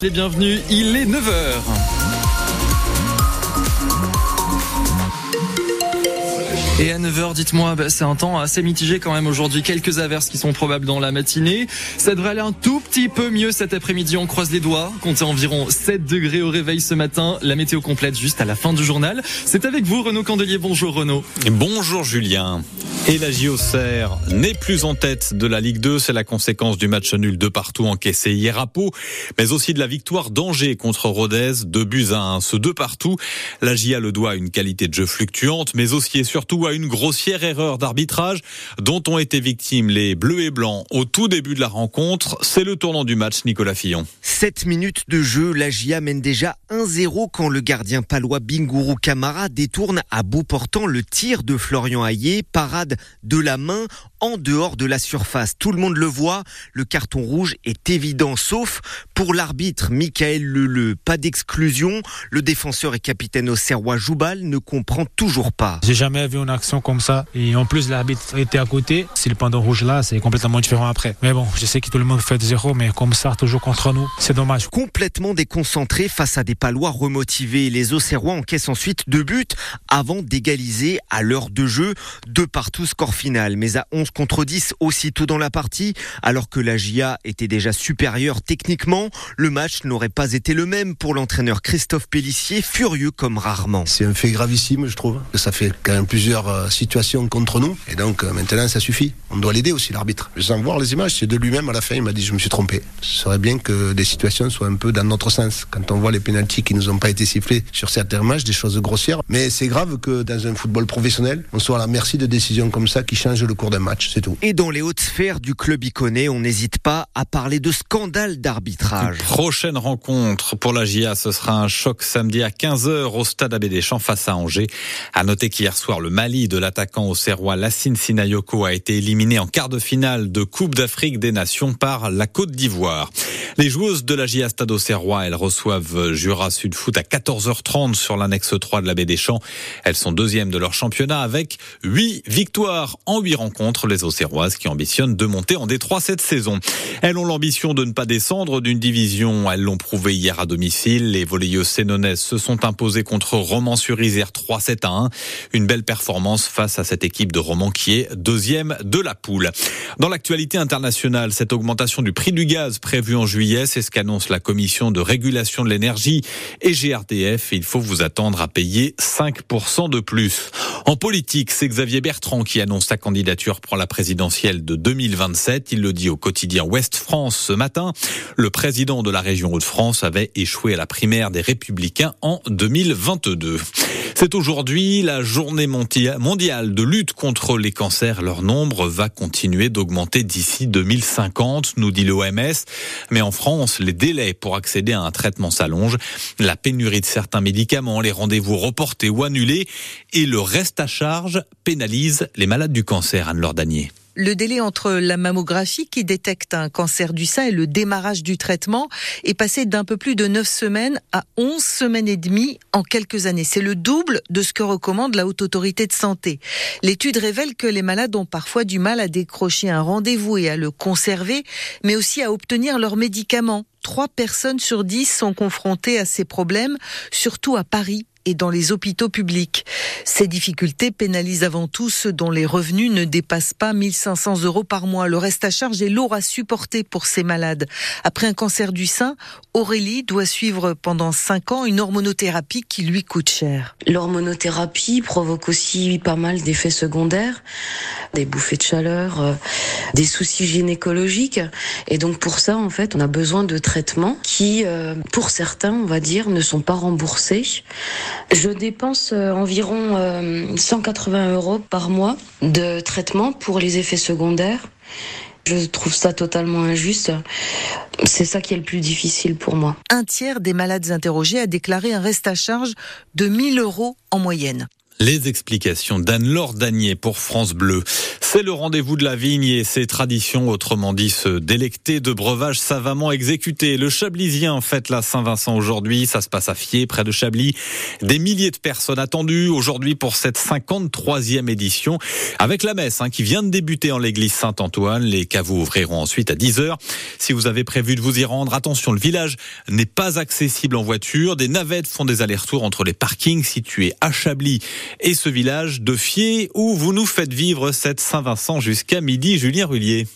Les bienvenus, il est 9h. Et à 9h, dites-moi, bah, c'est un temps assez mitigé quand même aujourd'hui. Quelques averses qui sont probables dans la matinée. Ça devrait aller un tout petit peu mieux cet après-midi. On croise les doigts. Comptez environ 7 degrés au réveil ce matin. La météo complète juste à la fin du journal. C'est avec vous, Renaud Candelier. Bonjour, Renaud. Bonjour, Julien. Et la JOCR n'est plus en tête de la Ligue 2. C'est la conséquence du match nul de partout encaissé hier à Pau, mais aussi de la victoire d'Angers contre Rodez, de buts à 1. Ce deux partout, la JA le doit à une qualité de jeu fluctuante, mais aussi et surtout une grossière erreur d'arbitrage dont ont été victimes les Bleus et Blancs au tout début de la rencontre. C'est le tournant du match, Nicolas Fillon. 7 minutes de jeu, la JA mène déjà 1-0 quand le gardien palois Binguru Kamara détourne à bout portant le tir de Florian Hayé, parade de la main en dehors de la surface. Tout le monde le voit, le carton rouge est évident, sauf pour l'arbitre Michael Leleu. Pas d'exclusion, le défenseur et capitaine au Serrois Joubal ne comprend toujours pas. J'ai jamais vu une action comme ça et en plus l'arbitre était à côté. Si le pendant rouge là, c'est complètement différent après. Mais bon, je sais que tout le monde fait zéro, mais comme ça, toujours contre nous, c'est dommage. Complètement déconcentré face à des palois remotivés, les Auxerrois encaissent ensuite deux buts avant d'égaliser à l'heure de jeu, deux partout score final. Mais à 11 contre 10 aussitôt dans la partie, alors que la GIA était déjà supérieure techniquement, le match n'aurait pas été le même pour l'entraîneur Christophe Pellissier, furieux comme rarement. C'est un fait gravissime, je trouve. Ça fait quand même plusieurs euh, situations contre nous, et donc euh, maintenant ça suffit. On doit l'aider aussi, l'arbitre. Sans voir les images, c'est de lui-même à la fin, il m'a dit je me suis trompé. Ce serait bien que des situations soient un peu dans notre sens. Quand on voit les pénalties qui nous ont pas été sifflés sur certains matchs, des choses grossières. Mais c'est grave que dans un football professionnel, on soit à la merci de décisions comme ça qui changent le cours d'un match, c'est tout. Et dans les hautes sphères du club iconé, on n'hésite pas à parler de scandale d'arbitrage. Prochaine rencontre pour la GIA, ce sera un choc samedi à 15h au stade Abbé des Champs face à Angers. À noter qu'hier soir, le Mali de l'attaquant au Serrois Lassine Sinayoko a été éliminé en quart de finale de Coupe d'Afrique des Nations par la Côte d'Ivoire. Les joueuses de la GIA Stade au Serrois, elles reçoivent Jura Sud Foot à 14h30 sur l'annexe 3 de la baie des Champs. Elles sont deuxièmes de leur championnat avec 8 victoires en 8 rencontres. Les Auxerroises qui ambitionnent de monter en Détroit cette saison. Elles ont l'ambition de ne pas descendre d'une division. Elles l'ont prouvé hier à domicile. Les volleyeuses sénonaises se sont imposées contre Romans-sur-Isère 3-7 à 1. Une belle performance face à cette équipe de Romans qui est deuxième de la poule. Dans l'actualité internationale, cette augmentation du prix du gaz prévue en juillet, c'est ce qu'annonce la Commission de régulation de l'énergie et GRDF. Il faut vous attendre à payer 5% de plus. En politique, c'est Xavier Bertrand qui annonce sa candidature pour la présidentielle de 2027. Il le dit au quotidien Ouest France ce matin. Le président de la région Hauts-de-France avait échoué à la primaire des Républicains en 2022. C'est aujourd'hui la journée mondiale de lutte contre les cancers. Leur nombre va continuer d'augmenter d'ici 2050, nous dit l'OMS. Mais en France, les délais pour accéder à un traitement s'allongent. La pénurie de certains médicaments, les rendez-vous reportés ou annulés et le reste à charge pénalise les malades du cancer, Anne-Laure Le délai entre la mammographie qui détecte un cancer du sein et le démarrage du traitement est passé d'un peu plus de 9 semaines à 11 semaines et demie en quelques années. C'est le double de ce que recommande la Haute Autorité de Santé. L'étude révèle que les malades ont parfois du mal à décrocher un rendez-vous et à le conserver, mais aussi à obtenir leurs médicaments. Trois personnes sur dix sont confrontées à ces problèmes, surtout à Paris et dans les hôpitaux publics. Ces difficultés pénalisent avant tout ceux dont les revenus ne dépassent pas 1500 euros par mois. Le reste à charge est lourd à supporter pour ces malades. Après un cancer du sein, Aurélie doit suivre pendant 5 ans une hormonothérapie qui lui coûte cher. L'hormonothérapie provoque aussi pas mal d'effets secondaires, des bouffées de chaleur, euh, des soucis gynécologiques. Et donc pour ça, en fait, on a besoin de traitements qui, euh, pour certains, on va dire, ne sont pas remboursés. Je dépense euh, environ 180 euros par mois de traitement pour les effets secondaires. Je trouve ça totalement injuste. C'est ça qui est le plus difficile pour moi. Un tiers des malades interrogés a déclaré un reste à charge de 1000 euros en moyenne. Les explications d'Anne-Laure Danier pour France Bleu. C'est le rendez-vous de la vigne et ses traditions, autrement dit se délecter de breuvages savamment exécutés. Le Chablisien fête la Saint-Vincent aujourd'hui. Ça se passe à Fier, près de Chablis. Des milliers de personnes attendues aujourd'hui pour cette 53e édition avec la messe hein, qui vient de débuter en l'église Saint-Antoine. Les caveaux ouvriront ensuite à 10h. Si vous avez prévu de vous y rendre, attention, le village n'est pas accessible en voiture. Des navettes font des allers-retours entre les parkings situés à Chablis et ce village de Fier où vous nous faites vivre cette Saint-Vincent jusqu'à midi. Julien Rullier.